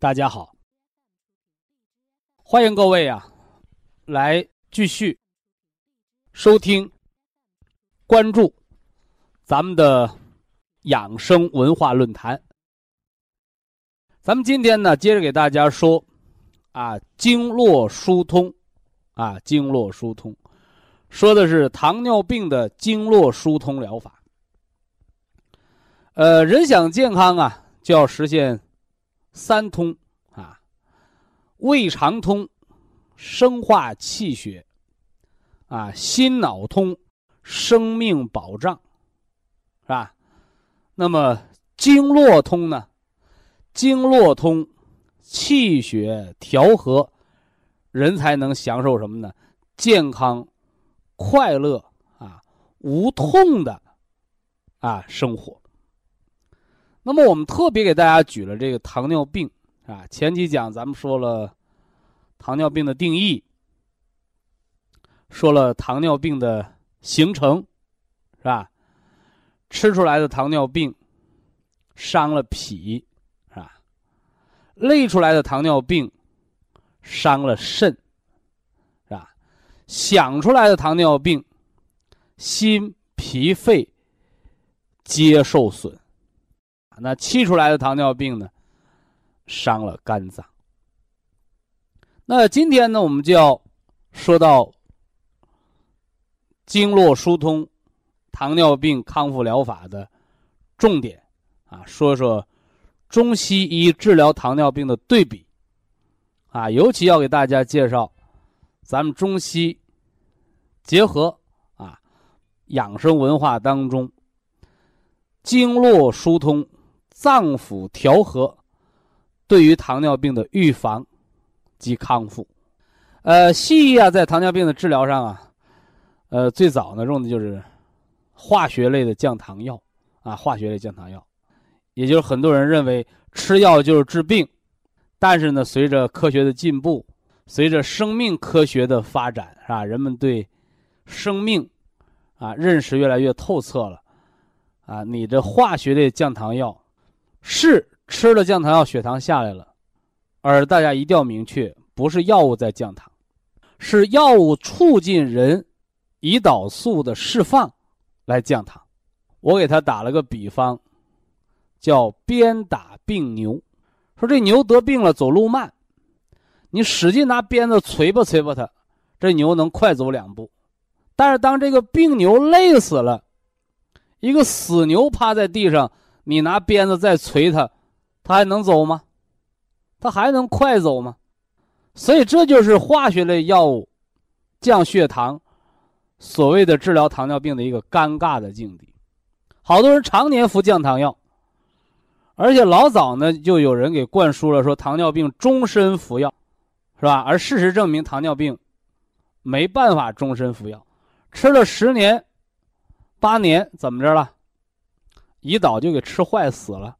大家好，欢迎各位啊，来继续收听、关注咱们的养生文化论坛。咱们今天呢，接着给大家说啊，经络疏通啊，经络疏通，说的是糖尿病的经络疏通疗法。呃，人想健康啊，就要实现。三通啊，胃肠通，生化气血啊，心脑通，生命保障，是吧？那么经络通呢？经络通，气血调和，人才能享受什么呢？健康、快乐啊，无痛的啊生活。那么我们特别给大家举了这个糖尿病啊，前几讲咱们说了糖尿病的定义，说了糖尿病的形成，是吧？吃出来的糖尿病伤了脾，是吧？累出来的糖尿病伤了肾，是吧？想出来的糖尿病心脾肺皆受损。那气出来的糖尿病呢，伤了肝脏。那今天呢，我们就要说到经络疏通、糖尿病康复疗法的重点啊，说说中西医治疗糖尿病的对比啊，尤其要给大家介绍咱们中西结合啊养生文化当中经络疏通。脏腑调和，对于糖尿病的预防及康复，呃，西医啊，在糖尿病的治疗上啊，呃，最早呢用的就是化学类的降糖药啊，化学类降糖药，也就是很多人认为吃药就是治病，但是呢，随着科学的进步，随着生命科学的发展，是吧？人们对生命啊认识越来越透彻了，啊，你的化学类降糖药。是吃了降糖药，血糖下来了，而大家一定要明确，不是药物在降糖，是药物促进人胰岛素的释放来降糖。我给他打了个比方，叫鞭打病牛。说这牛得病了，走路慢，你使劲拿鞭子捶吧捶吧它，这牛能快走两步。但是当这个病牛累死了，一个死牛趴在地上。你拿鞭子再捶他，他还能走吗？他还能快走吗？所以这就是化学类药物降血糖，所谓的治疗糖尿病的一个尴尬的境地。好多人常年服降糖药，而且老早呢就有人给灌输了说糖尿病终身服药，是吧？而事实证明糖尿病没办法终身服药，吃了十年、八年怎么着了？胰岛就给吃坏死了，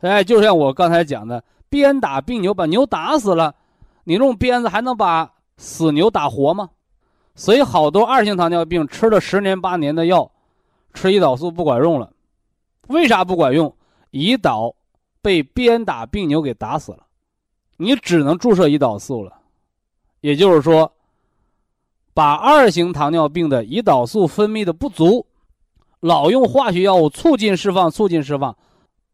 哎，就像我刚才讲的，鞭打病牛，把牛打死了，你用鞭子还能把死牛打活吗？所以好多二型糖尿病吃了十年八年的药，吃胰岛素不管用了，为啥不管用？胰岛被鞭打病牛给打死了，你只能注射胰岛素了，也就是说，把二型糖尿病的胰岛素分泌的不足。老用化学药物促进释放，促进释放，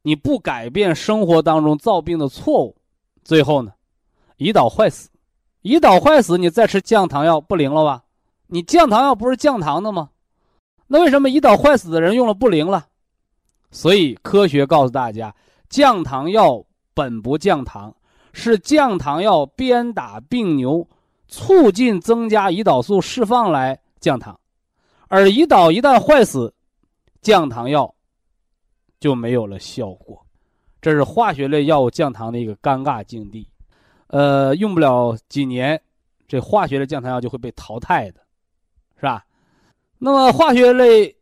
你不改变生活当中造病的错误，最后呢，胰岛坏死，胰岛坏死，你再吃降糖药不灵了吧？你降糖药不是降糖的吗？那为什么胰岛坏死的人用了不灵了？所以科学告诉大家，降糖药本不降糖，是降糖药鞭打病牛，促进增加胰岛素释放来降糖，而胰岛一旦坏死，降糖药就没有了效果。这是化学类药物降糖的一个尴尬境地，呃，用不了几年，这化学的降糖药就会被淘汰的，是吧？那么化学类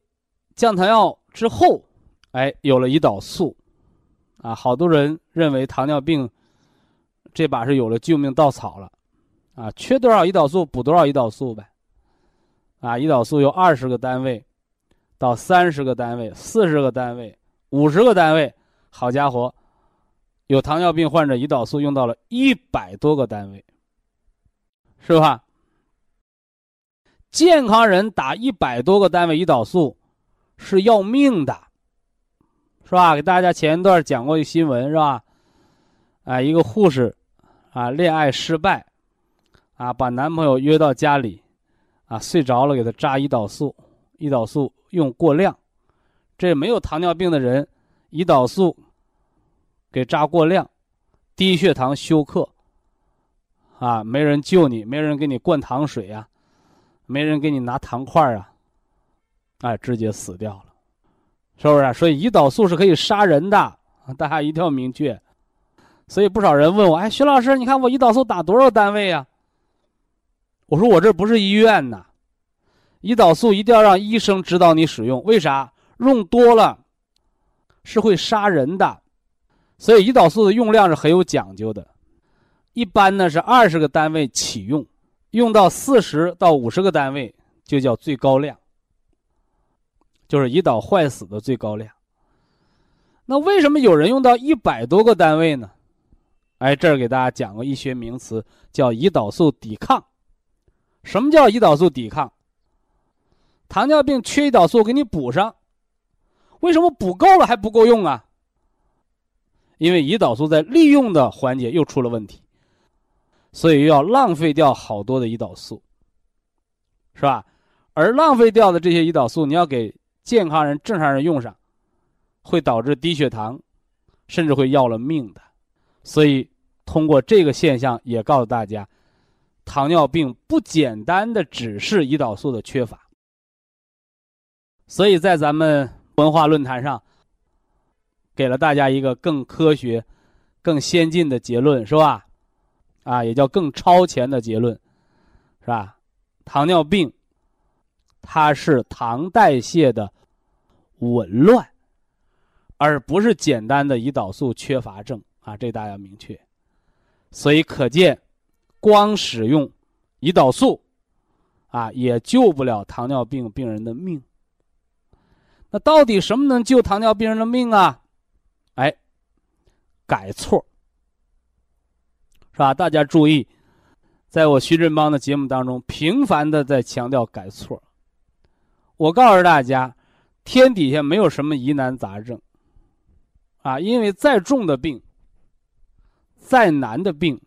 降糖药之后，哎，有了胰岛素，啊，好多人认为糖尿病这把是有了救命稻草了，啊，缺多少胰岛素补多少胰岛素呗，啊，胰岛素有二十个单位。到三十个单位、四十个单位、五十个单位。好家伙，有糖尿病患者胰岛素用到了一百多个单位，是吧？健康人打一百多个单位胰岛素是要命的，是吧？给大家前一段讲过一新闻，是吧？啊，一个护士啊，恋爱失败，啊，把男朋友约到家里，啊，睡着了给他扎胰岛素，胰岛素用过量，这没有糖尿病的人。胰岛素给扎过量，低血糖休克，啊，没人救你，没人给你灌糖水呀，没人给你拿糖块啊，哎，直接死掉了，是不是？所以胰岛素是可以杀人的，大家一定要明确。所以不少人问我，哎，徐老师，你看我胰岛素打多少单位呀？我说我这不是医院呐，胰岛素一定要让医生指导你使用，为啥？用多了。是会杀人的，所以胰岛素的用量是很有讲究的。一般呢是二十个单位起用，用到四十到五十个单位就叫最高量，就是胰岛坏死的最高量。那为什么有人用到一百多个单位呢？哎，这儿给大家讲个医学名词，叫胰岛素抵抗。什么叫胰岛素抵抗？糖尿病缺胰岛素，给你补上。为什么补够了还不够用啊？因为胰岛素在利用的环节又出了问题，所以又要浪费掉好多的胰岛素，是吧？而浪费掉的这些胰岛素，你要给健康人、正常人用上，会导致低血糖，甚至会要了命的。所以通过这个现象，也告诉大家，糖尿病不简单的只是胰岛素的缺乏。所以在咱们。文化论坛上，给了大家一个更科学、更先进的结论，是吧？啊，也叫更超前的结论，是吧？糖尿病，它是糖代谢的紊乱，而不是简单的胰岛素缺乏症啊，这大家要明确。所以可见，光使用胰岛素，啊，也救不了糖尿病病人的命。那到底什么能救糖尿病人的命啊？哎，改错，是吧？大家注意，在我徐振邦的节目当中，频繁的在强调改错。我告诉大家，天底下没有什么疑难杂症，啊，因为再重的病、再难的病，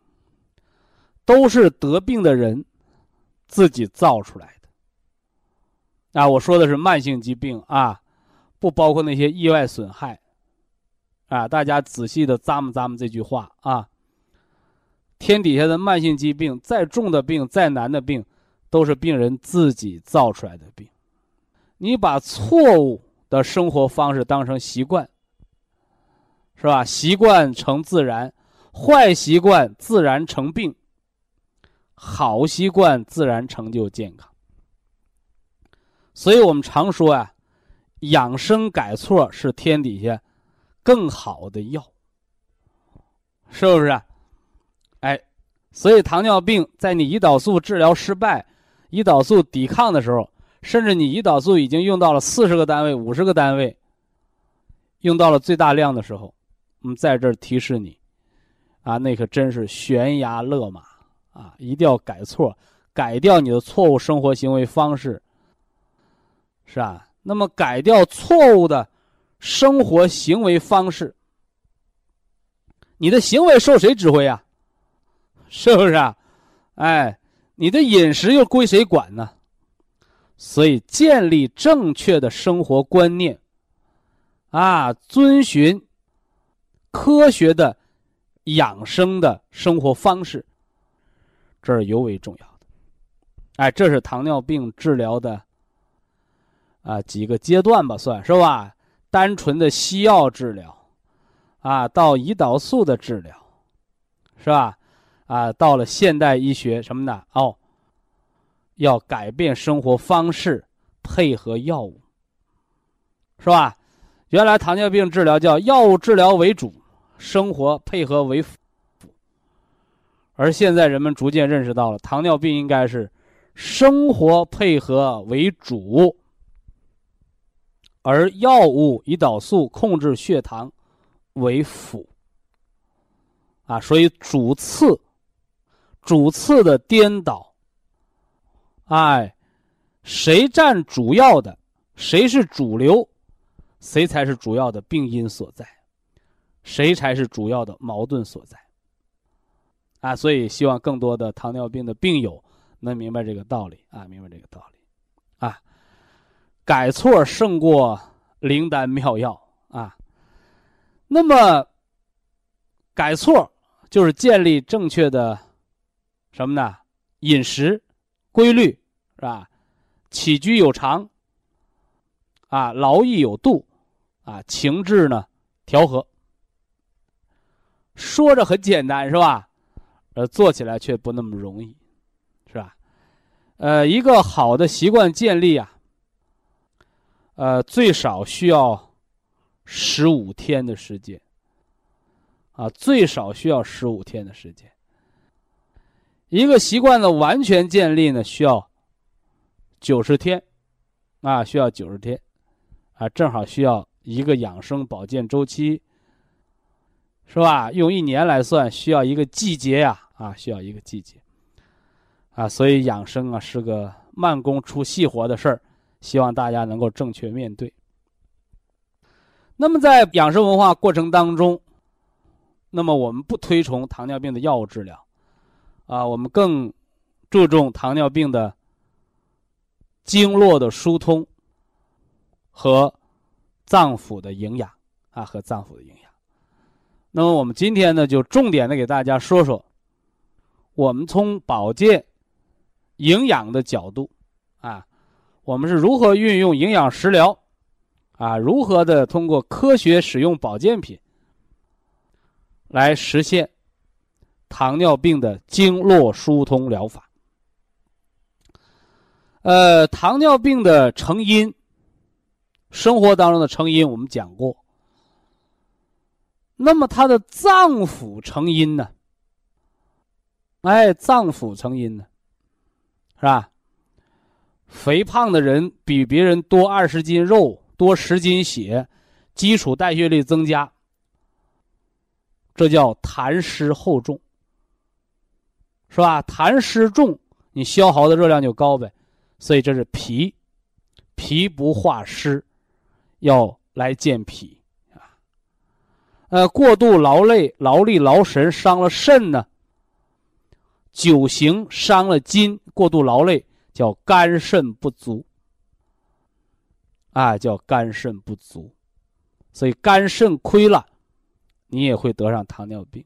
都是得病的人自己造出来的。啊，我说的是慢性疾病啊。不包括那些意外损害，啊，大家仔细的咂摸咂摸这句话啊。天底下的慢性疾病，再重的病，再难的病，都是病人自己造出来的病。你把错误的生活方式当成习惯，是吧？习惯成自然，坏习惯自然成病，好习惯自然成就健康。所以我们常说啊。养生改错是天底下更好的药，是不是？哎，所以糖尿病在你胰岛素治疗失败、胰岛素抵抗的时候，甚至你胰岛素已经用到了四十个单位、五十个单位，用到了最大量的时候，我们在这儿提示你，啊，那可真是悬崖勒马啊！一定要改错，改掉你的错误生活行为方式，是吧？那么，改掉错误的生活行为方式，你的行为受谁指挥啊？是不是啊？哎，你的饮食又归谁管呢？所以建立正确的生活观念，啊，遵循科学的养生的生活方式，这是尤为重要的。哎，这是糖尿病治疗的啊几个阶段吧，算是吧？单纯的西药治疗，啊，到胰岛素的治疗，是吧？啊，到了现代医学什么呢？哦。要改变生活方式，配合药物，是吧？原来糖尿病治疗叫药物治疗为主，生活配合为辅。而现在人们逐渐认识到了，糖尿病应该是生活配合为主，而药物胰岛素控制血糖为辅。啊，所以主次，主次的颠倒。哎，谁占主要的，谁是主流，谁才是主要的病因所在，谁才是主要的矛盾所在。啊，所以希望更多的糖尿病的病友能明白这个道理啊，明白这个道理，啊，改错胜过灵丹妙药啊。那么，改错就是建立正确的什么呢？饮食。规律是吧？起居有常，啊，劳逸有度，啊，情志呢调和。说着很简单是吧？呃，做起来却不那么容易，是吧？呃，一个好的习惯建立啊，呃，最少需要十五天的时间，啊，最少需要十五天的时间。一个习惯的完全建立呢，需要九十天，啊，需要九十天，啊，正好需要一个养生保健周期，是吧？用一年来算，需要一个季节呀，啊，需要一个季节，啊，所以养生啊是个慢工出细活的事儿，希望大家能够正确面对。那么在养生文化过程当中，那么我们不推崇糖尿病的药物治疗。啊，我们更注重糖尿病的经络的疏通和脏腑的营养啊，和脏腑的营养。那么，我们今天呢，就重点的给大家说说，我们从保健、营养的角度啊，我们是如何运用营养食疗啊，如何的通过科学使用保健品来实现。糖尿病的经络疏通疗法。呃，糖尿病的成因，生活当中的成因我们讲过。那么它的脏腑成因呢？哎，脏腑成因呢，是吧？肥胖的人比别人多二十斤肉，多十斤血，基础代谢率增加，这叫痰湿厚重。是吧？痰湿重，你消耗的热量就高呗，所以这是脾，脾不化湿，要来健脾啊。呃，过度劳累、劳力劳神伤了肾呢。久行伤了筋，过度劳累叫肝肾不足，啊，叫肝肾不足，所以肝肾亏了，你也会得上糖尿病。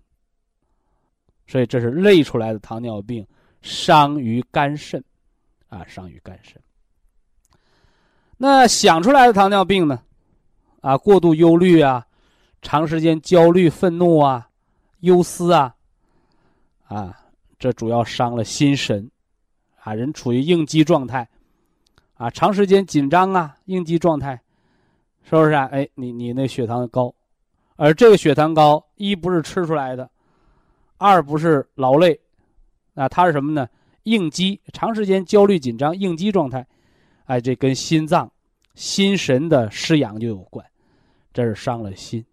所以这是累出来的糖尿病，伤于肝肾，啊，伤于肝肾。那想出来的糖尿病呢？啊，过度忧虑啊，长时间焦虑、愤怒啊，忧思啊，啊，这主要伤了心神，啊，人处于应激状态，啊，长时间紧张啊，应激状态，是不是啊？哎，你你那血糖高，而这个血糖高，一不是吃出来的。二不是劳累，啊，它是什么呢？应激，长时间焦虑紧张，应激状态，哎，这跟心脏、心神的失养就有关，这是伤了心，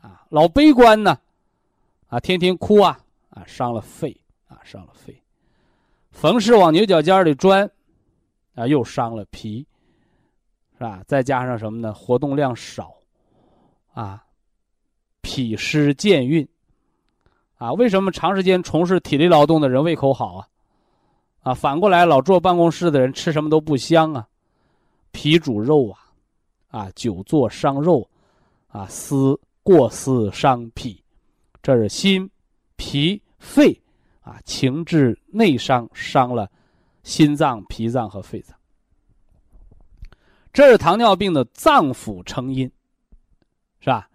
啊，老悲观呢，啊，天天哭啊，啊，伤了肺，啊，伤了肺，逢事往牛角尖里钻，啊，又伤了脾，是吧？再加上什么呢？活动量少，啊，脾湿健运。啊，为什么长时间从事体力劳动的人胃口好啊？啊，反过来老坐办公室的人吃什么都不香啊，脾主肉啊，啊，久坐伤肉，啊，思过思伤脾，这是心、脾、肺啊，情志内伤，伤了心脏、脾脏和肺脏。这是糖尿病的脏腑成因，是吧？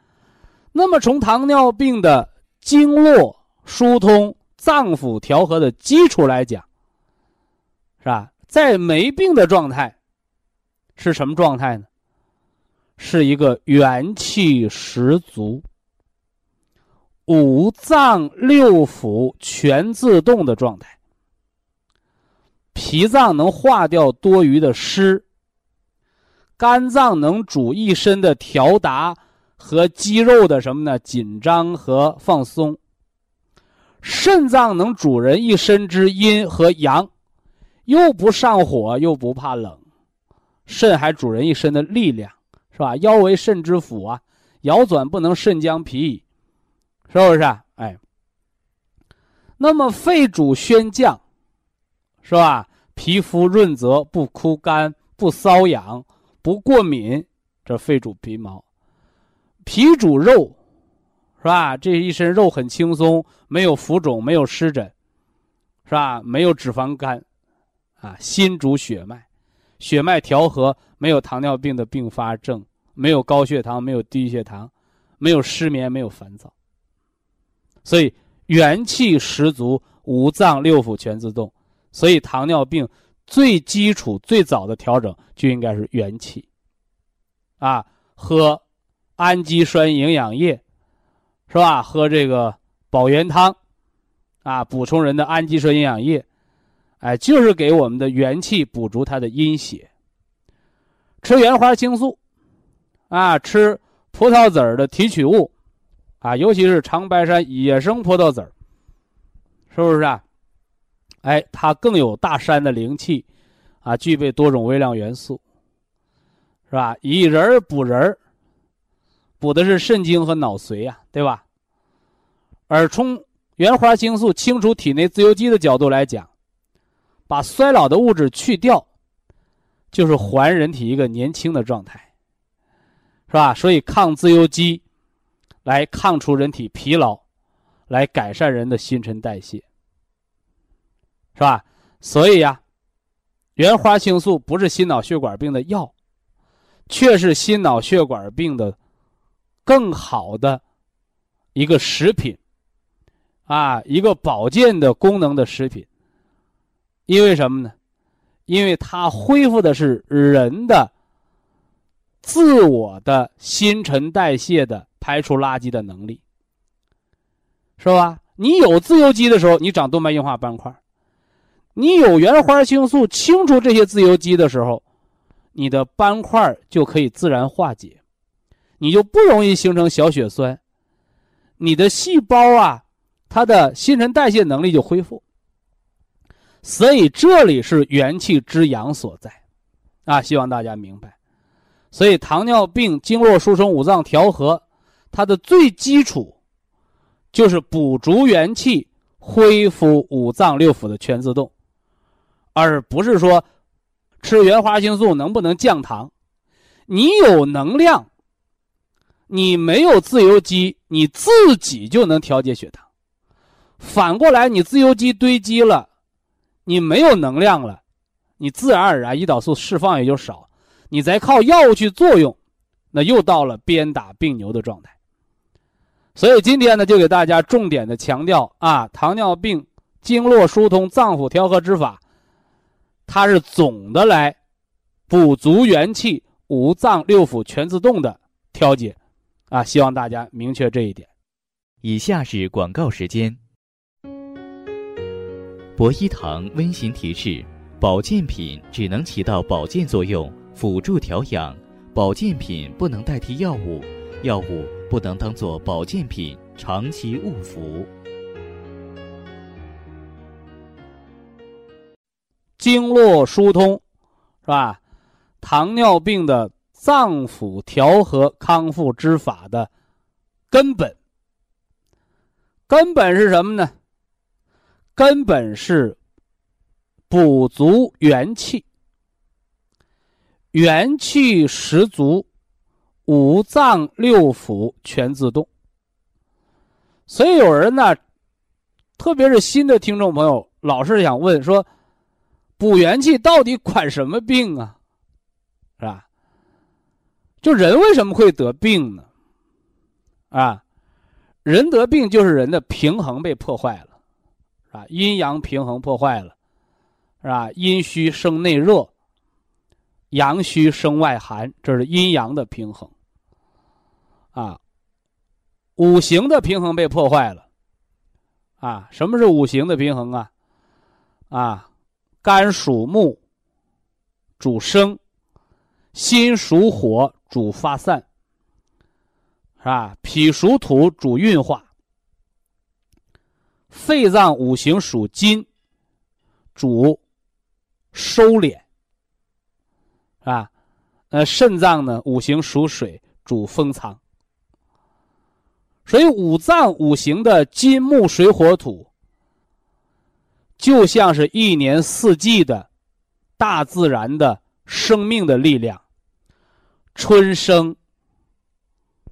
那么从糖尿病的经络疏通、脏腑调和的基础来讲，是吧？在没病的状态，是什么状态呢？是一个元气十足、五脏六腑全自动的状态。脾脏能化掉多余的湿，肝脏能主一身的调达和肌肉的什么呢？紧张和放松。肾脏能主人一身之阴和阳。又不上火，又不怕冷，肾还主人一身的力量，是吧？腰为肾之府啊，腰转不能，肾将疲矣，是不是？哎，那么肺主宣降，是吧？皮肤润泽，不枯干，不瘙痒，不过敏，这肺主皮毛。脾主肉，是吧？这一身肉很轻松，没有浮肿，没有湿疹，是吧？没有脂肪肝。啊，心主血脉，血脉调和，没有糖尿病的并发症，没有高血糖，没有低血糖，没有失眠，没有烦躁。所以元气十足，五脏六腑全自动。所以糖尿病最基础、最早的调整就应该是元气。啊，喝氨基酸营养液，是吧？喝这个保元汤，啊，补充人的氨基酸营养液。哎，就是给我们的元气补足它的阴血。吃原花青素，啊，吃葡萄籽儿的提取物，啊，尤其是长白山野生葡萄籽儿，是不是啊？哎，它更有大山的灵气，啊，具备多种微量元素，是吧？以人儿补人儿，补的是肾精和脑髓呀，对吧？而从原花青素清除体内自由基的角度来讲。把衰老的物质去掉，就是还人体一个年轻的状态，是吧？所以抗自由基，来抗除人体疲劳，来改善人的新陈代谢，是吧？所以呀，原花青素不是心脑血管病的药，却是心脑血管病的更好的一个食品，啊，一个保健的功能的食品。因为什么呢？因为它恢复的是人的自我的新陈代谢的排除垃圾的能力，是吧？你有自由基的时候，你长动脉硬化斑块；你有原花青素清除这些自由基的时候，你的斑块就可以自然化解，你就不容易形成小血栓，你的细胞啊，它的新陈代谢能力就恢复。所以这里是元气之阳所在，啊，希望大家明白。所以糖尿病经络疏通、五脏调和，它的最基础就是补足元气，恢复五脏六腑的全自动，而不是说吃原花青素能不能降糖。你有能量，你没有自由基，你自己就能调节血糖。反过来，你自由基堆积了。你没有能量了，你自然而然胰岛素释放也就少，你再靠药物去作用，那又到了鞭打病牛的状态。所以今天呢，就给大家重点的强调啊，糖尿病经络疏通、脏腑调和之法，它是总的来补足元气、五脏六腑全自动的调节啊，希望大家明确这一点。以下是广告时间。博一堂温馨提示：保健品只能起到保健作用，辅助调养；保健品不能代替药物，药物不能当做保健品长期误服。经络疏通，是吧？糖尿病的脏腑调和康复之法的根本，根本是什么呢？根本是补足元气，元气十足，五脏六腑全自动。所以有人呢，特别是新的听众朋友，老是想问说，补元气到底管什么病啊？是吧？就人为什么会得病呢？啊，人得病就是人的平衡被破坏了，啊？阴阳平衡破坏了，是吧？阴虚生内热，阳虚生外寒，这是阴阳的平衡。啊，五行的平衡被破坏了。啊，什么是五行的平衡啊？啊，肝属木，主生；心属火，主发散。是吧？脾属土，主运化；肺脏五行属金，主收敛。啊，呃，肾脏呢五行属水，主封藏。所以五脏五行的金木水火土，就像是一年四季的大自然的生命的力量，春生。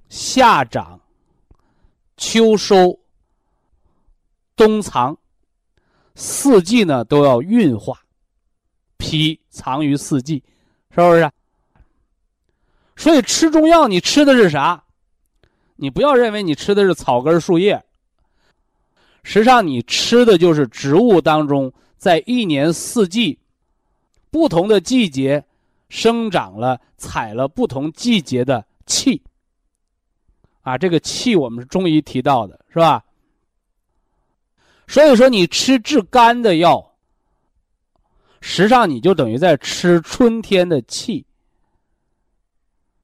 夏长，秋收，冬藏，四季呢都要运化，脾藏于四季，是不是？所以吃中药，你吃的是啥？你不要认为你吃的是草根树叶，实际上你吃的就是植物当中在一年四季不同的季节生长了、采了不同季节的气。啊，这个气我们是中医提到的，是吧？所以说，你吃治肝的药，实际上你就等于在吃春天的气，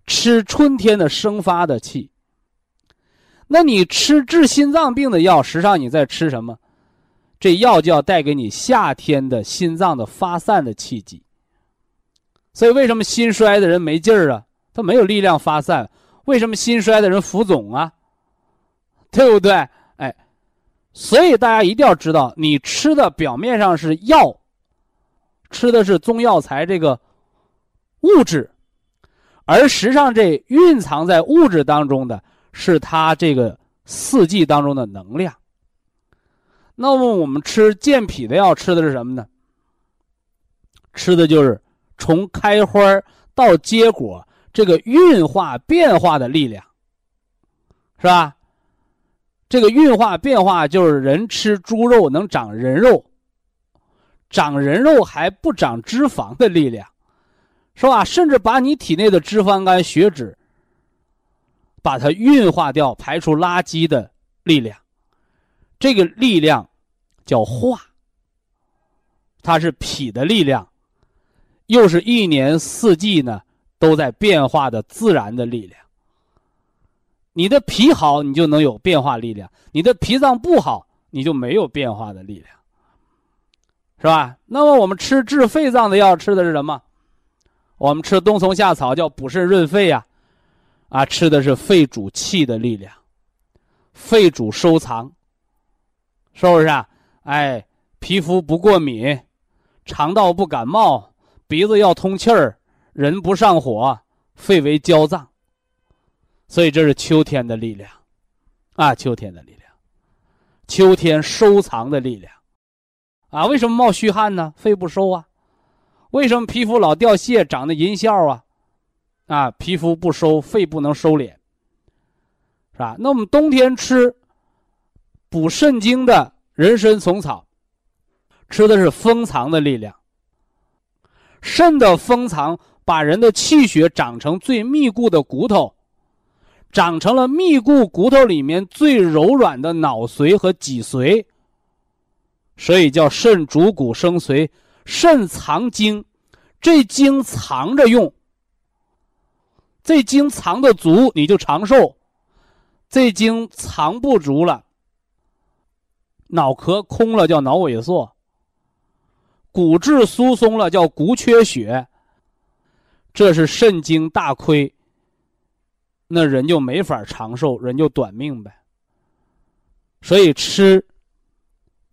吃春天的生发的气。那你吃治心脏病的药，实际上你在吃什么？这药就要带给你夏天的心脏的发散的气机。所以，为什么心衰的人没劲儿啊？他没有力量发散。为什么心衰的人浮肿啊？对不对？哎，所以大家一定要知道，你吃的表面上是药，吃的是中药材这个物质，而实际上这蕴藏在物质当中的是它这个四季当中的能量。那么我们吃健脾的药，吃的是什么呢？吃的就是从开花到结果。这个运化变化的力量，是吧？这个运化变化就是人吃猪肉能长人肉，长人肉还不长脂肪的力量，是吧？甚至把你体内的脂肪肝、血脂，把它运化掉、排出垃圾的力量，这个力量叫化。它是脾的力量，又是一年四季呢。都在变化的自然的力量。你的脾好，你就能有变化力量；你的脾脏不好，你就没有变化的力量，是吧？那么我们吃治肺脏的药，吃的是什么？我们吃冬虫夏草，叫补肾润肺呀，啊，吃的是肺主气的力量，肺主收藏，是不是啊？哎，皮肤不过敏，肠道不感冒，鼻子要通气儿。人不上火，肺为焦脏，所以这是秋天的力量，啊，秋天的力量，秋天收藏的力量，啊，为什么冒虚汗呢？肺不收啊，为什么皮肤老掉屑、长得银屑啊？啊，皮肤不收，肺不能收敛，是吧？那我们冬天吃补肾精的人参、虫草，吃的是封藏的力量，肾的封藏。把人的气血长成最密固的骨头，长成了密固骨头里面最柔软的脑髓和脊髓，所以叫肾主骨生髓。肾藏精，这精藏着用，这精藏的足你就长寿，这精藏不足了，脑壳空了叫脑萎缩，骨质疏松了叫骨缺血。这是肾精大亏，那人就没法长寿，人就短命呗。所以吃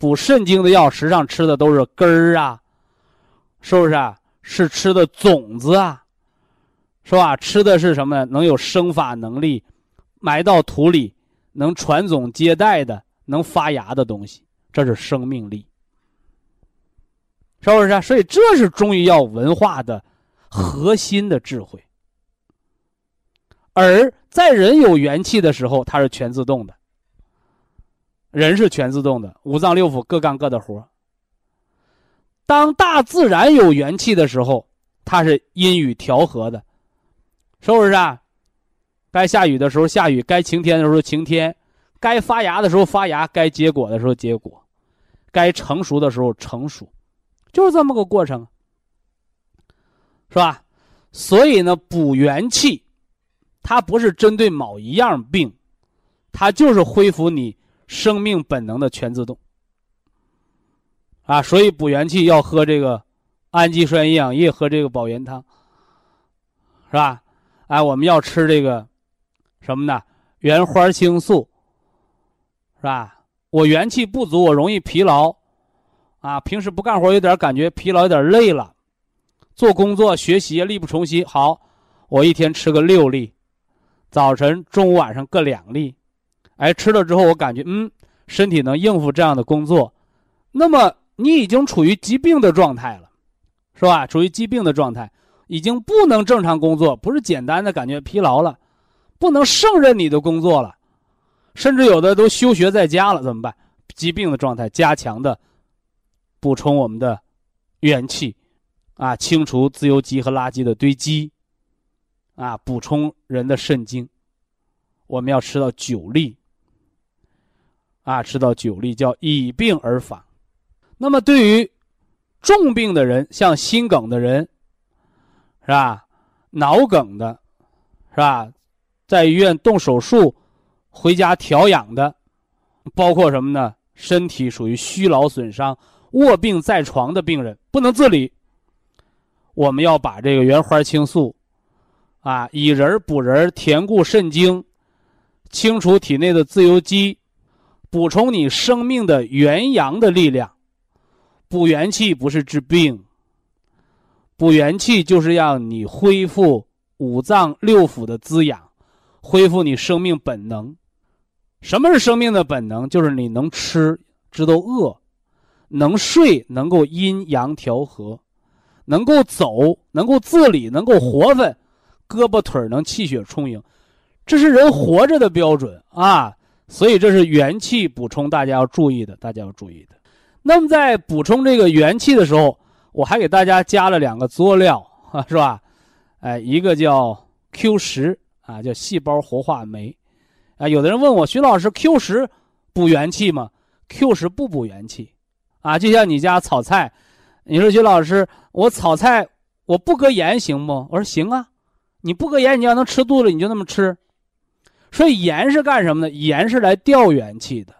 补肾精的药，实际上吃的都是根儿啊，是不是啊？是吃的种子啊，是吧？吃的是什么呢？能有生发能力，埋到土里能传宗接代的，能发芽的东西，这是生命力，是不是啊？所以这是中医药文化的核心的智慧。而在人有元气的时候，它是全自动的。人是全自动的，五脏六腑各干各的活。当大自然有元气的时候，它是阴雨调和的，是不是啊？该下雨的时候下雨，该晴天的时候晴天，该发芽的时候发芽，该结果的时候结果，该成熟的时候成熟，就是这么个过程，是吧？所以呢，补元气。它不是针对某一样病，它就是恢复你生命本能的全自动。啊，所以补元气要喝这个氨基酸营养液，喝这个保元汤，是吧？哎，我们要吃这个什么呢？原花青素，是吧？我元气不足，我容易疲劳，啊，平时不干活有点感觉疲劳，有点累了，做工作学习力不从心。好，我一天吃个六粒。早晨、中午、晚上各两粒，哎，吃了之后我感觉嗯，身体能应付这样的工作，那么你已经处于疾病的状态了，是吧？处于疾病的状态，已经不能正常工作，不是简单的感觉疲劳了，不能胜任你的工作了，甚至有的都休学在家了，怎么办？疾病的状态，加强的补充我们的元气，啊，清除自由基和垃圾的堆积。啊，补充人的肾精，我们要吃到九粒。啊，吃到九粒叫以病而访。那么对于重病的人，像心梗的人，是吧？脑梗的，是吧？在医院动手术，回家调养的，包括什么呢？身体属于虚劳损伤、卧病在床的病人，不能自理。我们要把这个原花青素。啊，以人补人，填固肾精，清除体内的自由基，补充你生命的元阳的力量。补元气不是治病，补元气就是让你恢复五脏六腑的滋养，恢复你生命本能。什么是生命的本能？就是你能吃，知道饿，能睡，能够阴阳调和，能够走，能够自理，能够活分。胳膊腿能气血充盈，这是人活着的标准啊！所以这是元气补充，大家要注意的，大家要注意的。那么在补充这个元气的时候，我还给大家加了两个佐料啊，是吧？哎，一个叫 Q 十啊，叫细胞活化酶啊。有的人问我，徐老师，Q 十补元气吗？Q 十不补元气啊。就像你家炒菜，你说徐老师，我炒菜我不搁盐行不？我说行啊。你不搁盐，你要能吃肚子，你就那么吃。所以盐是干什么的？盐是来调元气的。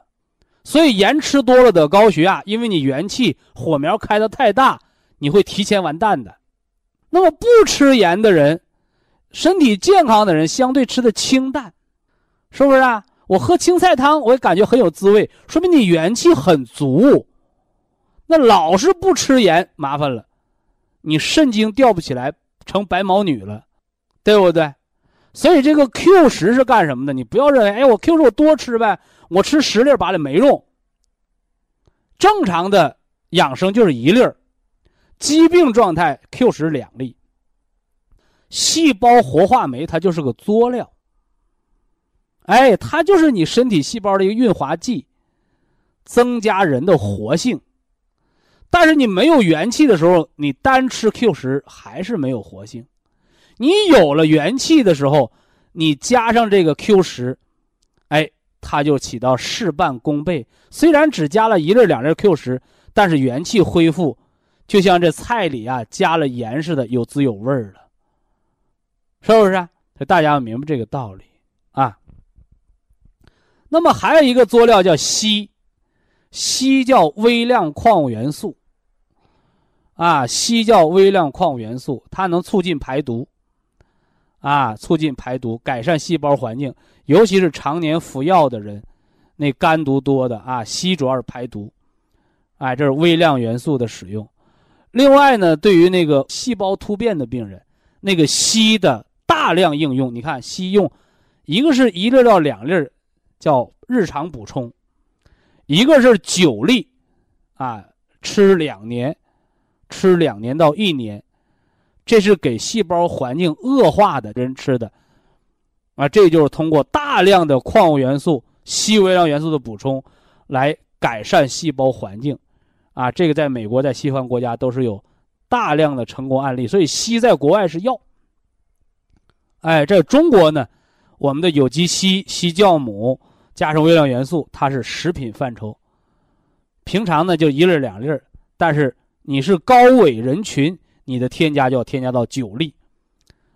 所以盐吃多了得高血压，因为你元气火苗开的太大，你会提前完蛋的。那么不吃盐的人，身体健康的人，相对吃的清淡，是不是啊？我喝青菜汤，我也感觉很有滋味，说明你元气很足。那老是不吃盐，麻烦了，你肾精调不起来，成白毛女了。对不对？所以这个 Q 十是干什么的？你不要认为，哎，我 Q 十我多吃呗，我吃十粒八粒没用。正常的养生就是一粒儿，疾病状态 Q 十两粒。细胞活化酶它就是个佐料，哎，它就是你身体细胞的一个润滑剂，增加人的活性。但是你没有元气的时候，你单吃 Q 十还是没有活性。你有了元气的时候，你加上这个 Q 十，哎，它就起到事半功倍。虽然只加了一粒两粒 Q 十，但是元气恢复，就像这菜里啊加了盐似的，有滋有味儿了，是不是？所以大家要明白这个道理啊。那么还有一个佐料叫硒，硒叫微量矿物元素，啊，硒叫微量矿物元素，它能促进排毒。啊，促进排毒，改善细胞环境，尤其是常年服药的人，那肝毒多的啊，硒主要是排毒，哎，这是微量元素的使用。另外呢，对于那个细胞突变的病人，那个硒的大量应用，你看硒用，一个是一粒到两粒，叫日常补充；一个是九粒，啊，吃两年，吃两年到一年，这是给细胞环境恶化的人吃的，啊，这就是通过大量的矿物元素、硒微量元素的补充，来改善细胞环境。啊，这个在美国，在西方国家都是有大量的成功案例，所以硒在国外是药。哎，在中国呢，我们的有机硒、硒酵母加上微量元素，它是食品范畴。平常呢就一粒两粒，但是你是高危人群，你的添加就要添加到九粒。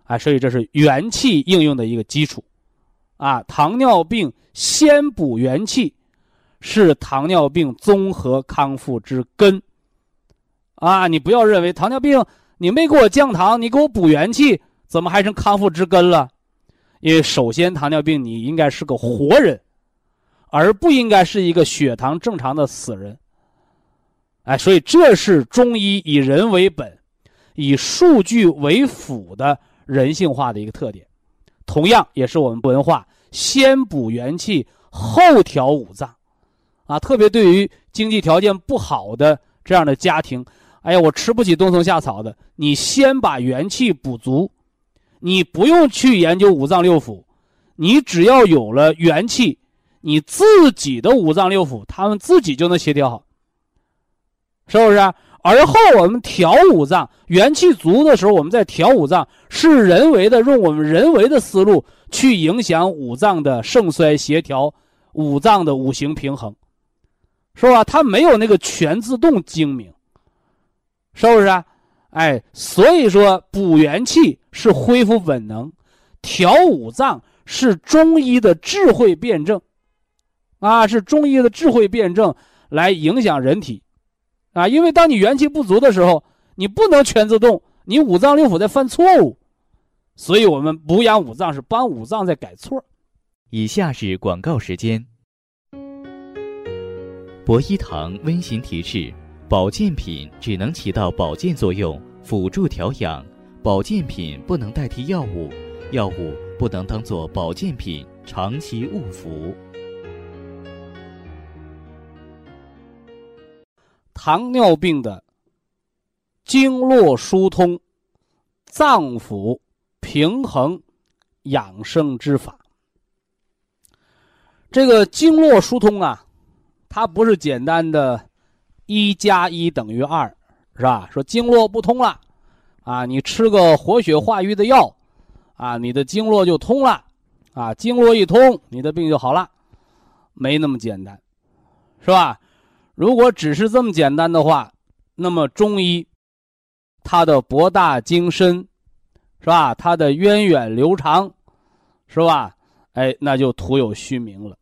啊，所以这是元气应用的一个基础。啊，糖尿病先补元气。是糖尿病综合康复之根，啊！你不要认为糖尿病你没给我降糖，你给我补元气，怎么还成康复之根了？因为首先糖尿病你应该是个活人，而不应该是一个血糖正常的死人。哎，所以这是中医以人为本、以数据为辅的人性化的一个特点，同样也是我们文化先补元气后调五脏。啊，特别对于经济条件不好的这样的家庭，哎呀，我吃不起冬虫夏草的，你先把元气补足，你不用去研究五脏六腑，你只要有了元气，你自己的五脏六腑他们自己就能协调好，是不是？而后我们调五脏，元气足的时候，我们再调五脏，是人为的用我们人为的思路去影响五脏的盛衰协调，五脏的五行平衡。是吧？它没有那个全自动精明，是不是啊？哎，所以说补元气是恢复本能，调五脏是中医的智慧辩证，啊，是中医的智慧辩证来影响人体，啊，因为当你元气不足的时候，你不能全自动，你五脏六腑在犯错误，所以我们补养五脏是帮五脏在改错。以下是广告时间。博一堂温馨提示：保健品只能起到保健作用，辅助调养；保健品不能代替药物，药物不能当做保健品长期误服。糖尿病的经络疏通、脏腑平衡养生之法，这个经络疏通啊。它不是简单的，一加一等于二，是吧？说经络不通了，啊，你吃个活血化瘀的药，啊，你的经络就通了，啊，经络一通，你的病就好了，没那么简单，是吧？如果只是这么简单的话，那么中医它的博大精深，是吧？它的源远流长，是吧？哎，那就徒有虚名了。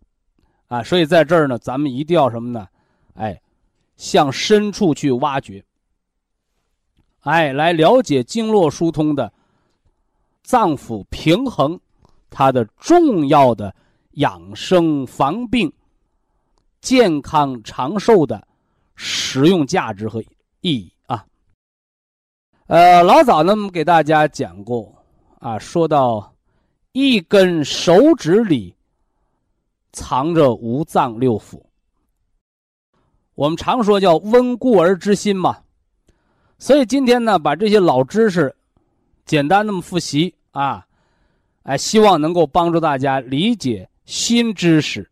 啊，所以在这儿呢，咱们一定要什么呢？哎，向深处去挖掘，哎，来了解经络疏通的脏腑平衡，它的重要的养生防病、健康长寿的实用价值和意义啊。呃，老早呢，我们给大家讲过啊，说到一根手指里。藏着五脏六腑，我们常说叫温故而知新嘛，所以今天呢，把这些老知识简单那么复习啊，哎，希望能够帮助大家理解新知识。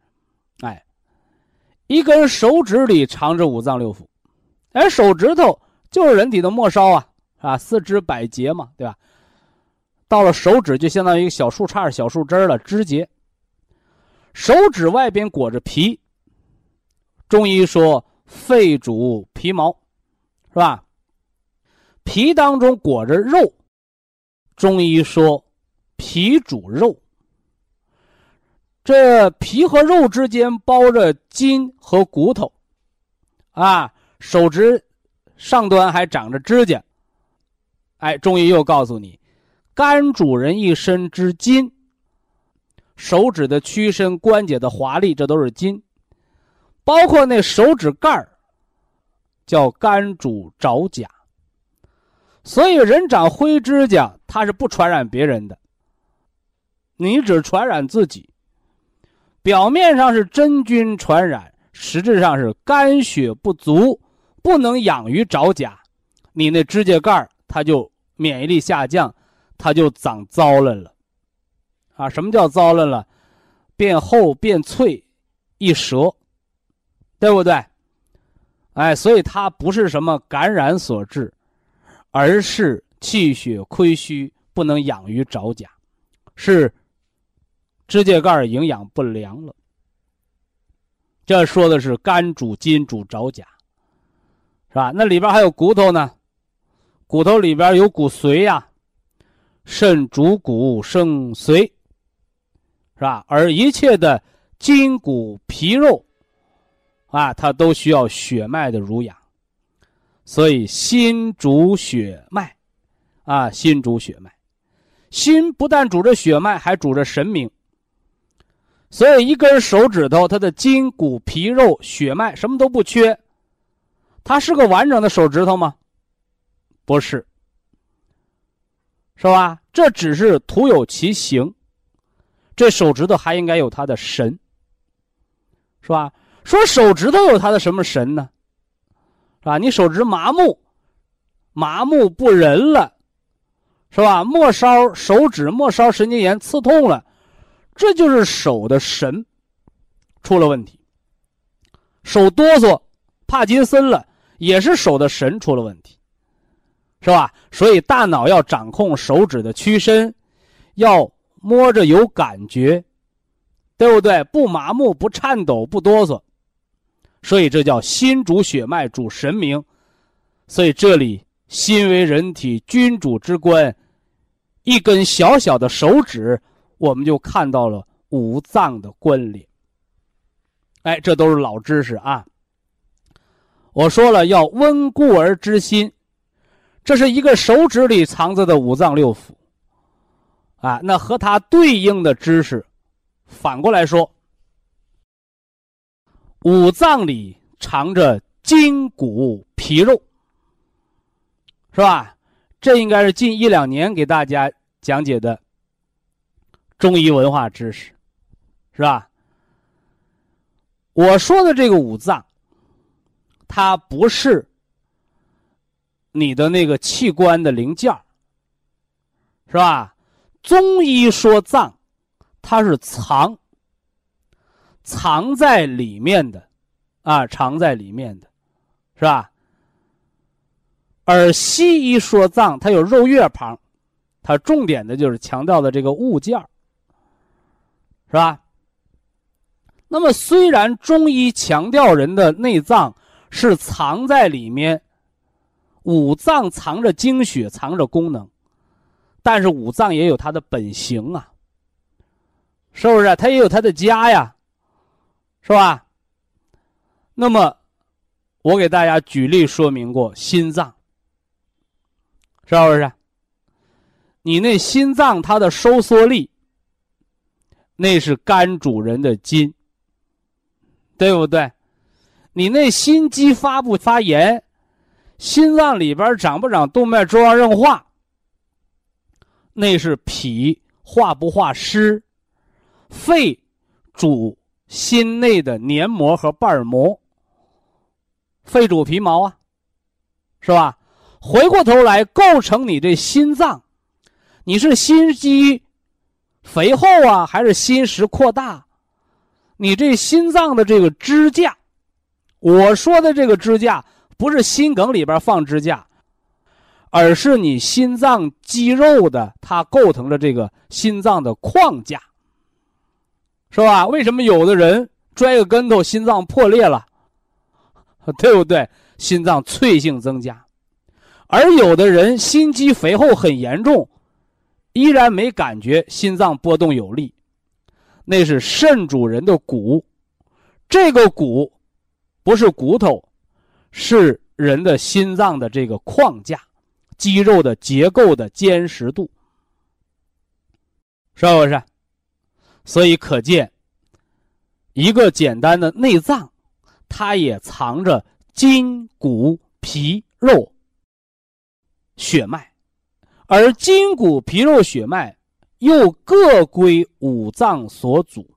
一根手指里藏着五脏六腑，哎，手指头就是人体的末梢啊，啊，四肢百节嘛，对吧？到了手指就相当于一个小树杈、小树枝了，枝节。手指外边裹着皮，中医说肺主皮毛，是吧？皮当中裹着肉，中医说脾主肉。这皮和肉之间包着筋和骨头，啊，手指上端还长着指甲。哎，中医又告诉你，肝主人一身之筋。手指的屈伸、关节的华丽，这都是筋，包括那手指盖儿，叫肝主爪甲。所以人长灰指甲，它是不传染别人的，你只传染自己。表面上是真菌传染，实质上是肝血不足，不能养于爪甲，你那指甲盖它就免疫力下降，它就长糟了了。啊，什么叫糟了了？变厚变脆，一折，对不对？哎，所以它不是什么感染所致。而是气血亏虚，不能养于爪甲，是指甲盖营养不良了。这说的是肝主筋主爪甲，是吧？那里边还有骨头呢，骨头里边有骨髓呀，肾主骨生髓，是吧？而一切的筋骨皮肉，啊，它都需要血脉的濡养。所以心主血脉，啊，心主血脉，心不但主着血脉，还主着神明。所以一根手指头，它的筋骨皮肉血脉什么都不缺，它是个完整的手指头吗？不是，是吧？这只是徒有其形，这手指头还应该有它的神，是吧？说手指头有它的什么神呢？是吧？你手指麻木，麻木不仁了，是吧？末梢手指末梢神经炎刺痛了，这就是手的神出了问题。手哆嗦，帕金森了，也是手的神出了问题，是吧？所以大脑要掌控手指的屈伸，要摸着有感觉，对不对？不麻木，不颤抖，不哆嗦。所以这叫心主血脉主神明，所以这里心为人体君主之官，一根小小的手指，我们就看到了五脏的关联。哎，这都是老知识啊。我说了要温故而知新，这是一个手指里藏着的五脏六腑，啊，那和它对应的知识，反过来说。五脏里藏着筋骨皮肉，是吧？这应该是近一两年给大家讲解的中医文化知识，是吧？我说的这个五脏，它不是你的那个器官的零件是吧？中医说脏，它是藏。藏在里面的，啊，藏在里面的，是吧？而西医说脏，它有肉月旁，它重点的就是强调的这个物件是吧？那么虽然中医强调人的内脏是藏在里面，五脏藏着精血，藏着功能，但是五脏也有它的本性啊，是不是？它也有它的家呀。是吧？那么，我给大家举例说明过，心脏，是不是？你那心脏它的收缩力，那是肝主人的筋，对不对？你那心肌发不发炎，心脏里边长不长动脉粥样硬化，那是脾化不化湿，肺主。心内的黏膜和瓣膜，肺主皮毛啊，是吧？回过头来构成你这心脏，你是心肌肥厚啊，还是心室扩大？你这心脏的这个支架，我说的这个支架不是心梗里边放支架，而是你心脏肌肉的，它构成了这个心脏的框架。是吧？为什么有的人摔个跟头，心脏破裂了，对不对？心脏脆性增加，而有的人心肌肥厚很严重，依然没感觉心脏波动有力，那是肾主人的骨，这个骨不是骨头，是人的心脏的这个框架，肌肉的结构的坚实度，是不是？所以可见，一个简单的内脏，它也藏着筋骨皮肉血脉，而筋骨皮肉血脉又各归五脏所主。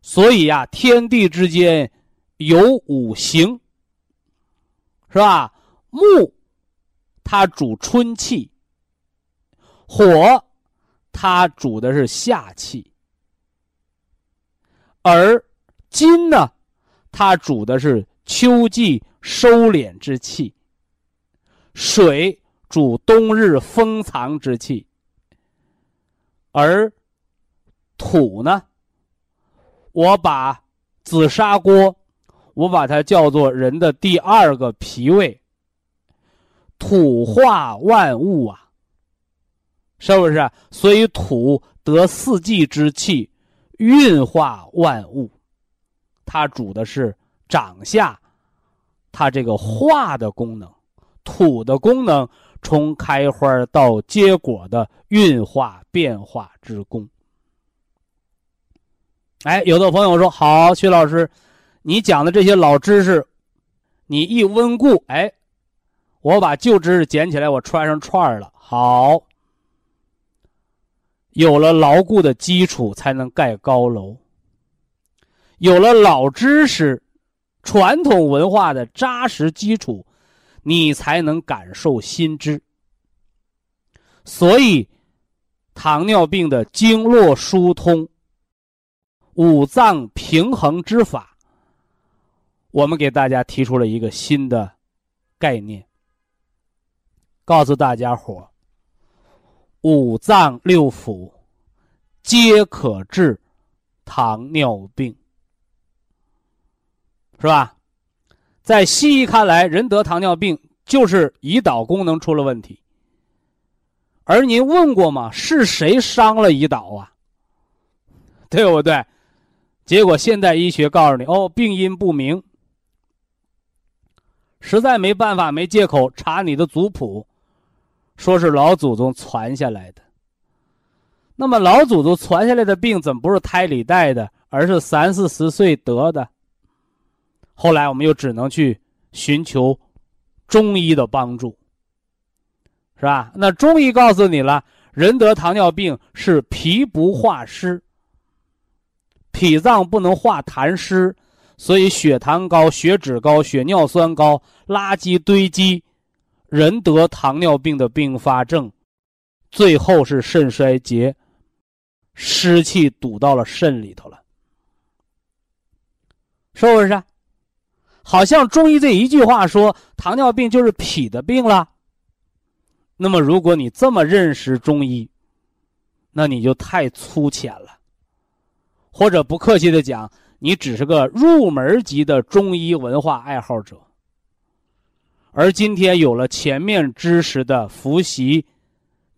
所以呀，天地之间有五行，是吧？木，它主春气；火，它主的是夏气；而金呢，它主的是秋季收敛之气；水主冬日封藏之气；而土呢？我把紫砂锅，我把它叫做人的第二个脾胃。土化万物啊，是不是？所以土得四季之气，运化万物。它主的是长下，它这个化的功能；土的功能，从开花到结果的运化变化之功。哎，有的朋友说：“好，徐老师，你讲的这些老知识，你一温故，哎，我把旧知识捡起来，我穿上串儿了。好，有了牢固的基础，才能盖高楼；有了老知识、传统文化的扎实基础，你才能感受心知。所以，糖尿病的经络疏通。”五脏平衡之法，我们给大家提出了一个新的概念，告诉大家伙五脏六腑皆可治糖尿病，是吧？在西医看来，人得糖尿病就是胰岛功能出了问题。而您问过吗？是谁伤了胰岛啊？对不对？结果现代医学告诉你，哦，病因不明，实在没办法，没借口查你的族谱，说是老祖宗传下来的。那么老祖宗传下来的病，怎么不是胎里带的，而是三四十岁得的？后来我们又只能去寻求中医的帮助，是吧？那中医告诉你了，人得糖尿病是脾不化湿。脾脏不能化痰湿，所以血糖高、血脂高、血尿酸高，垃圾堆积，人得糖尿病的并发症，最后是肾衰竭，湿气堵到了肾里头了，是不是？好像中医这一句话说糖尿病就是脾的病了。那么，如果你这么认识中医，那你就太粗浅了。或者不客气的讲，你只是个入门级的中医文化爱好者。而今天有了前面知识的复习，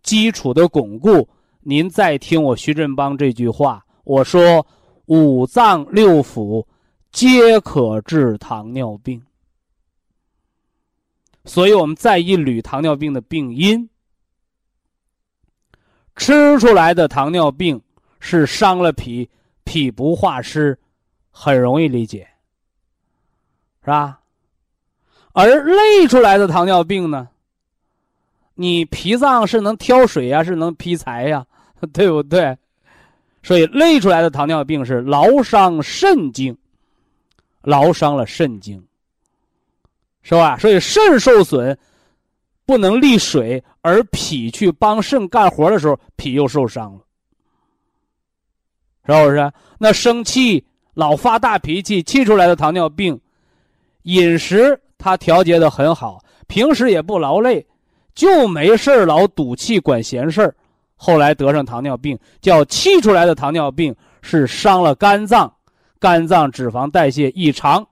基础的巩固，您再听我徐振邦这句话，我说五脏六腑皆可治糖尿病。所以我们再一捋糖尿病的病因，吃出来的糖尿病是伤了脾。脾不化湿，很容易理解，是吧？而累出来的糖尿病呢？你脾脏是能挑水呀，是能劈柴呀，对不对？所以累出来的糖尿病是劳伤肾经，劳伤了肾经，是吧？所以肾受损，不能利水，而脾去帮肾干活的时候，脾又受伤了。是不是？那生气、老发大脾气，气出来的糖尿病，饮食他调节的很好，平时也不劳累，就没事老赌气管闲事后来得上糖尿病，叫气出来的糖尿病是伤了肝脏，肝脏脂肪代谢异常，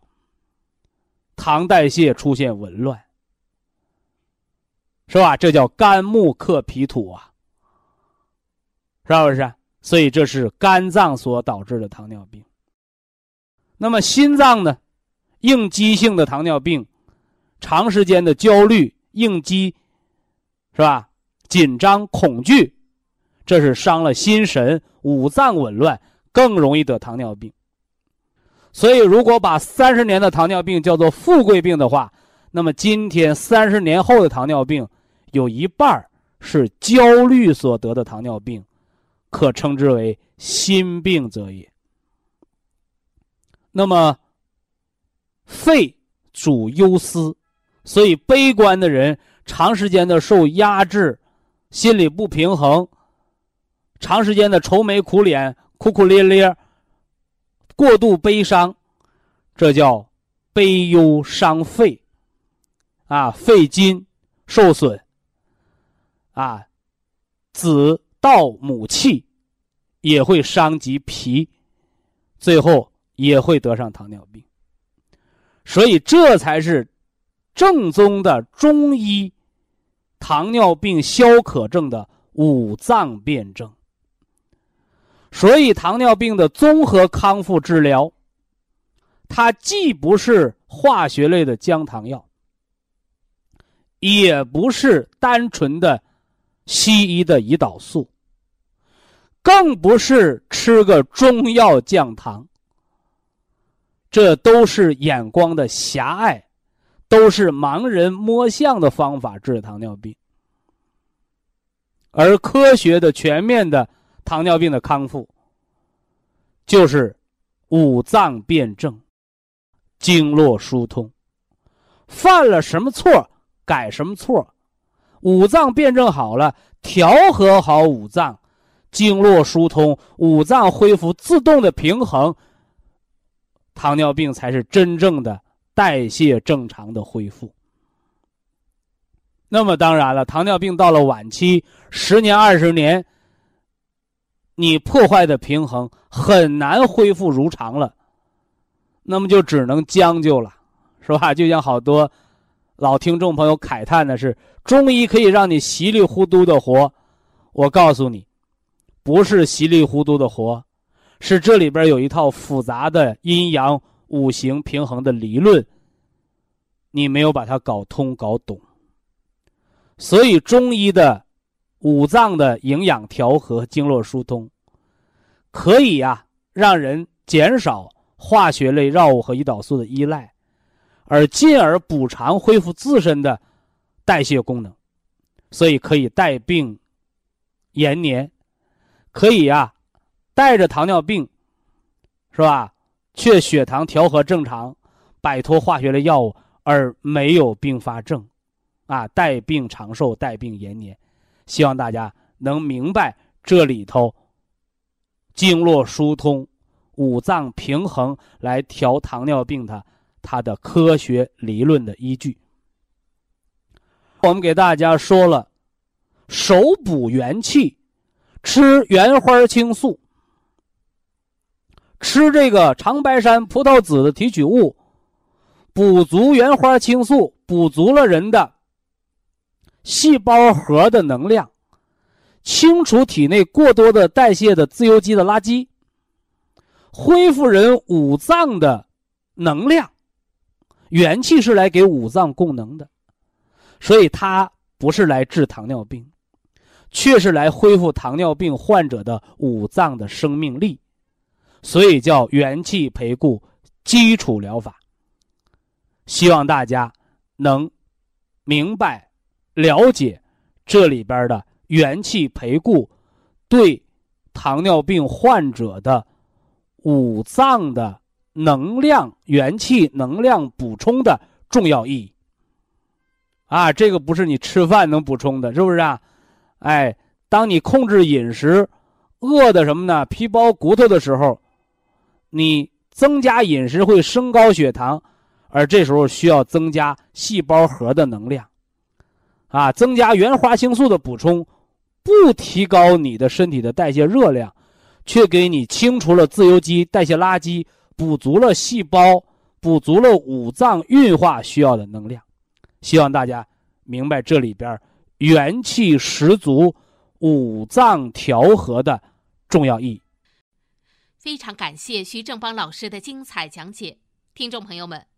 糖代谢出现紊乱，是吧？这叫肝木克脾土啊，是不是？所以这是肝脏所导致的糖尿病。那么心脏呢？应激性的糖尿病，长时间的焦虑、应激，是吧？紧张、恐惧，这是伤了心神，五脏紊乱，更容易得糖尿病。所以，如果把三十年的糖尿病叫做富贵病的话，那么今天三十年后的糖尿病，有一半是焦虑所得的糖尿病，可称之为心病则也。那么，肺主忧思，所以悲观的人长时间的受压制，心理不平衡，长时间的愁眉苦脸、哭哭咧咧。过度悲伤，这叫悲忧伤肺，啊，肺筋受损，啊，子盗母气，也会伤及脾，最后也会得上糖尿病。所以这才是正宗的中医糖尿病消渴症的五脏辩证。所以，糖尿病的综合康复治疗，它既不是化学类的降糖药，也不是单纯的西医的胰岛素，更不是吃个中药降糖。这都是眼光的狭隘，都是盲人摸象的方法治糖尿病，而科学的、全面的。糖尿病的康复，就是五脏辩证、经络疏通。犯了什么错，改什么错。五脏辩证好了，调和好五脏，经络疏通，五脏恢复自动的平衡，糖尿病才是真正的代谢正常的恢复。那么当然了，糖尿病到了晚期，十年、二十年。你破坏的平衡很难恢复如常了，那么就只能将就了，是吧？就像好多老听众朋友慨叹的是，中医可以让你稀里糊涂的活，我告诉你，不是稀里糊涂的活，是这里边有一套复杂的阴阳五行平衡的理论，你没有把它搞通搞懂，所以中医的。五脏的营养调和、经络疏通，可以呀，让人减少化学类药物和胰岛素的依赖，而进而补偿、恢复自身的代谢功能，所以可以带病延年，可以呀，带着糖尿病，是吧？却血糖调和正常，摆脱化学类药物而没有并发症，啊，带病长寿、带病延年。希望大家能明白这里头经络疏通、五脏平衡来调糖尿病的它的科学理论的依据。我们给大家说了，手补元气，吃原花青素，吃这个长白山葡萄籽的提取物，补足原花青素，补足了人的。细胞核的能量，清除体内过多的代谢的自由基的垃圾，恢复人五脏的能量，元气是来给五脏供能的，所以它不是来治糖尿病，却是来恢复糖尿病患者的五脏的生命力，所以叫元气培固基础疗法。希望大家能明白。了解这里边的元气培固，对糖尿病患者的五脏的能量、元气能量补充的重要意义。啊，这个不是你吃饭能补充的，是不是啊？哎，当你控制饮食，饿的什么呢？皮包骨头的时候，你增加饮食会升高血糖，而这时候需要增加细胞核的能量。啊，增加原花青素的补充，不提高你的身体的代谢热量，却给你清除了自由基、代谢垃圾，补足了细胞，补足了五脏运化需要的能量。希望大家明白这里边元气十足、五脏调和的重要意义。非常感谢徐正邦老师的精彩讲解，听众朋友们。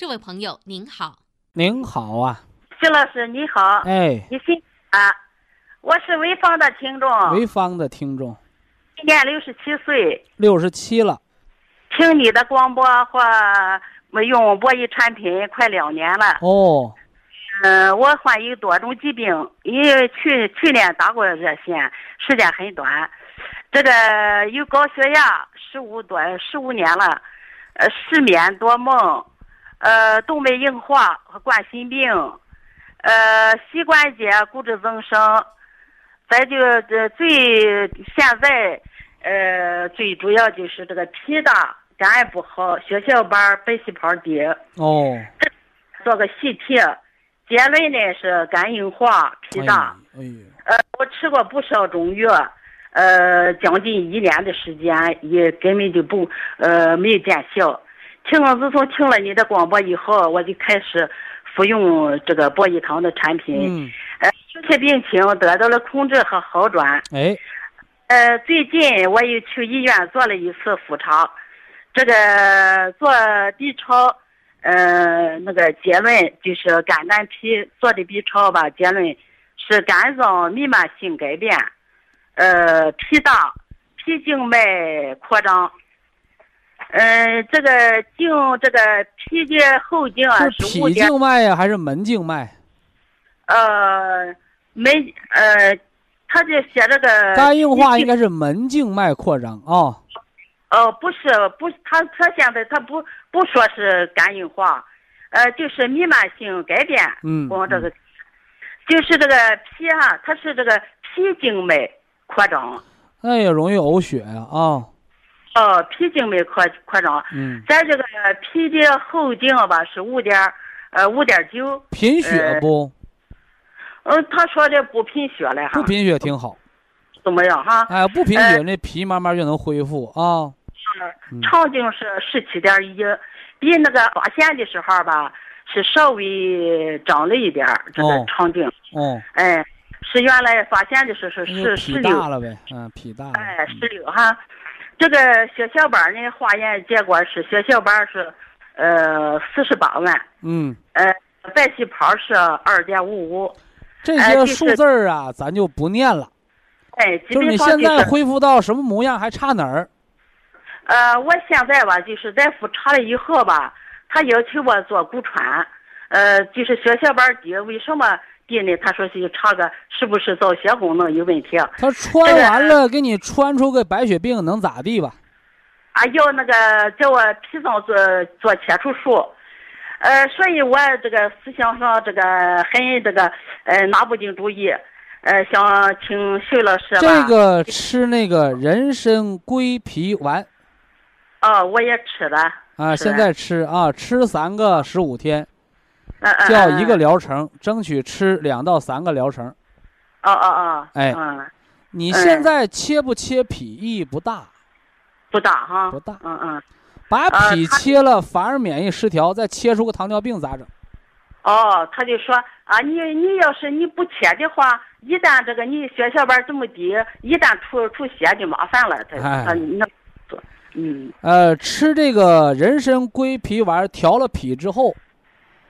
这位朋友您好，您好啊，徐老师你好，哎，你姓？啊？我是潍坊的听众，潍坊的听众，今年六十七岁，六十七了，听你的广播或我用博弈产品快两年了。哦，嗯、我患有多种疾病，因为去去年打过热线，时间很短。这个有高血压，十五多十五年了，呃，失眠多梦，呃，动脉硬化和冠心病，呃，膝关节骨质增生，再就这最现在，呃，最主要就是这个脾大，肝也不好，血小板白细胞低，哦，做个细体，结论呢是肝硬化、脾大。哎呦，呃，我吃过不少中药，呃，将近一年的时间，也根本就不呃没有见效。听自从听了你的广播以后，我就开始服用这个博益堂的产品，嗯，呃，有些病情得到了控制和好转。哎，呃，最近我又去医院做了一次复查，这个做 B 超，呃，那个结论就是肝胆脾做的 B 超吧，结论是肝脏弥漫性改变，呃，脾大，脾静脉扩张。呃，这个颈，这个脾的后颈啊是脾静脉呀，还是门静脉？呃，门，呃，他就写这个肝硬化应该是门静脉扩张啊。哦，不是，不是，他他现在他不不说是肝硬化，呃，就是弥漫性改变，嗯光这个，就是这个脾哈、它是这个脾静脉扩张，那也容易呕血呀啊。哦，脾静脉扩扩张，嗯，在这个脾的后径吧是五点，呃五点九，贫血不？嗯，他说的不贫血了哈，不贫血挺好。怎么样哈？哎，不贫呃血，那脾慢慢就能恢复啊。嗯肠径是十七点一，比那个发现的时候吧是稍微长了一点儿这个哦肠径。哦，哎，是原来发现的时候是十六，大了呗。嗯，脾大了。哎，十六哈。这个血小板呢，化验结果是血小板是，呃，四十八万，嗯，呃，白细胞是二点五五，这些数字儿啊，咱就不念了。哎，基就是你现在，恢复到什么模样，还差哪儿？呃，我现在吧，就是在复查了以后吧，他要求我做骨穿，呃，就是血小板低，为什么低呢？他说是查个是不是造血功能有问题。他穿完了，给你穿出个白血病，能咋地吧？啊，要那个叫我脾脏做做切除术，呃，所以我这个思想上这个很这个呃拿不定主意，呃，想请徐老师吧。这个吃那个人参归脾丸哦，我也吃了，啊，现在吃啊，吃三个十五天，叫一个嗯。疗程，争取吃两到三个疗程。哦哦哦。哎嗯，你现在切不切脾意义不大，不大哈。不大嗯嗯。把脾切了反而免疫失调，再切出个糖尿病咋整？哦，他就说啊，你你要是你不切的话，一旦这个你血小板这么低，一旦出出血就麻烦了。他哎他那，嗯呃，吃这个人参归脾丸调了脾之后，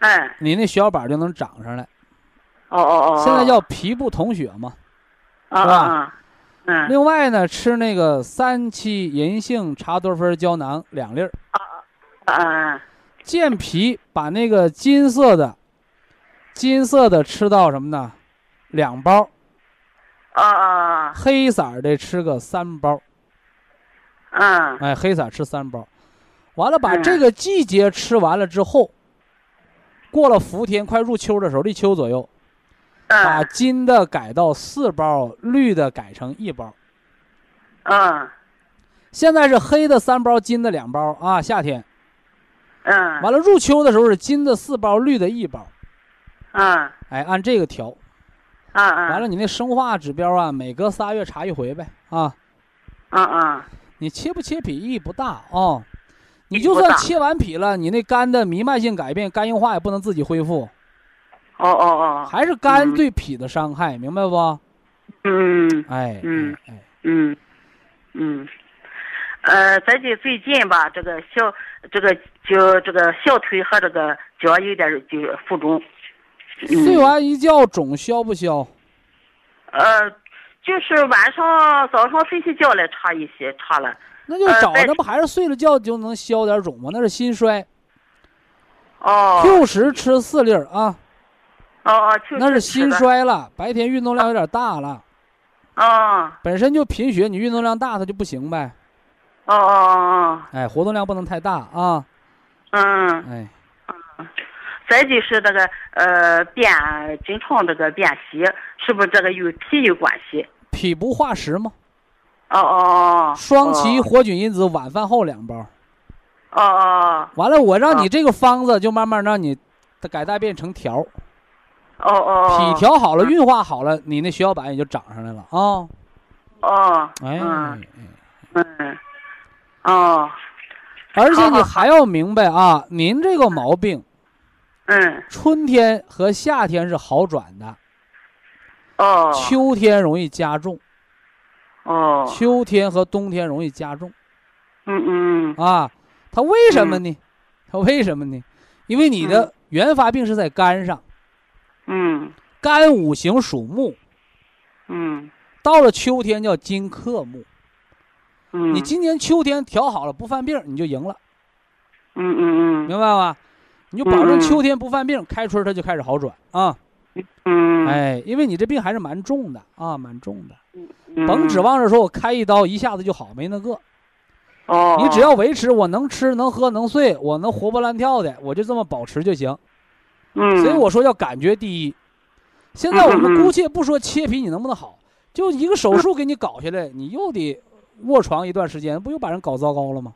嗯，你那血小板就能长上来。哦哦哦。现在叫皮不统血嘛。啊是吧？另外呢，吃那个三七银杏茶多酚胶囊两粒儿，嗯健脾，把那个金色的，金色的吃到什么呢？两包，啊啊，黑色的吃个三包，嗯。哎，黑色吃三包，完了把嗯。这个季节吃完了之后，过了伏天，快入秋的时候，立秋左右，把嗯金的改到四包，绿的改成一包。嗯现在是黑的三包，金的两包啊，夏天。嗯，完了，入秋的时候是金的四包，绿的一包，嗯哎，按这个调。啊啊，完了，你那生化指标啊，每隔仨月查一回呗，啊，啊啊你切不切脾意义不大啊。你就算切完脾了，你那肝的弥漫性改变、肝硬化也不能自己恢复。哦哦哦，还是肝对脾的伤害，明白不？嗯，哎，嗯，哎，嗯，嗯，呃，再就最近吧，这个小这个就这个小腿和这个脚有点就浮肿。睡完一觉肿消不消？呃，就是晚上早上睡起觉来差一些，差了。那就找，那不还是睡了觉就能消点肿吗？那是心衰。哦。Q 十吃四粒儿啊。哦哦，那是心衰了，白天运动量有点大了。哦。本身就贫血，你运动量大，它就不行呗。哦哦哦哦。哎，活动量不能太大啊。嗯。哎。嗯。再就是这个呃便经常这个便稀，是不是这个与脾有关系？脾不化食吗？哦哦哦。双歧活菌因子晚饭后两包。哦哦。完了，我让你这个方子就慢慢让你改大便成条。哦哦。脾调好了，运化好了，你那血小板也就长上来了啊。哦。哎。嗯。哦。而且你还要明白啊，您这个毛病。嗯，春天和夏天是好转的，哦，秋天容易加重，哦，秋天和冬天容易加重，嗯嗯。啊，它为什么呢？它为什么呢？因为你的原发病是在肝上，嗯，肝五行属木，嗯，到了秋天叫金克木，嗯，你今年秋天调好了不犯病，你就赢了，嗯嗯嗯，明白吧？你就保证秋天不犯病，开春它就开始好转啊。嗯，哎，因为你这病还是蛮重的啊，蛮重的。嗯，甭指望着说我开一刀一下子就好，没那个。哦。你只要维持我能吃能喝能睡，我能活蹦乱跳的，我就这么保持就行。嗯。所以我说要感觉第一。现在我们姑且不说切皮你能不能好，就一个手术给你搞下来，你又得卧床一段时间，不又把人搞糟糕了吗？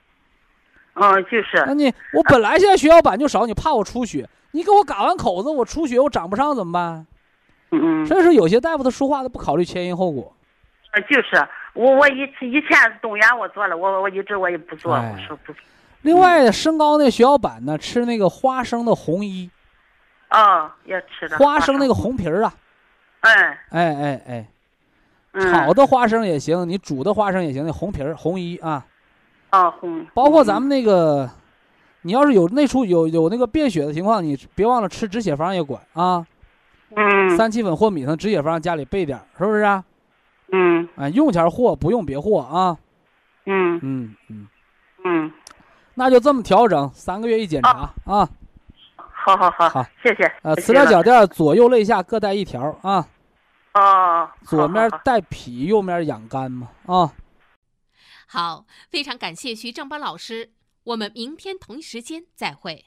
嗯，就是。那你我本来现在血小板就少，你怕我出血，你给我嘎完口子，我出血我长不上怎么办？嗯嗯。所以说有些大夫他说话他不考虑前因后果。啊，就是我我以以前动员我做了，我我一直我也不做，我说不。另外身高那血小板呢，吃那个花生的红衣。哦，也吃的。花生那个红皮儿啊。哎。哎哎哎。炒的花生也行，你煮的花生也行，那红皮儿红衣啊。啊，红包括咱们那个，你要是有内出有有那个便血的情况，你别忘了吃止血方也管啊。嗯。三七粉或米汤止血方家里备点，是不是啊？嗯。啊，用前和，不用别和啊。嗯嗯嗯嗯。那就这么调整，三个月一检查啊。好好好，好，谢谢。呃，磁疗脚垫左右肋下各带一条啊。哦。左面带脾，右面养肝嘛啊。好，非常感谢徐正邦老师，我们明天同一时间再会。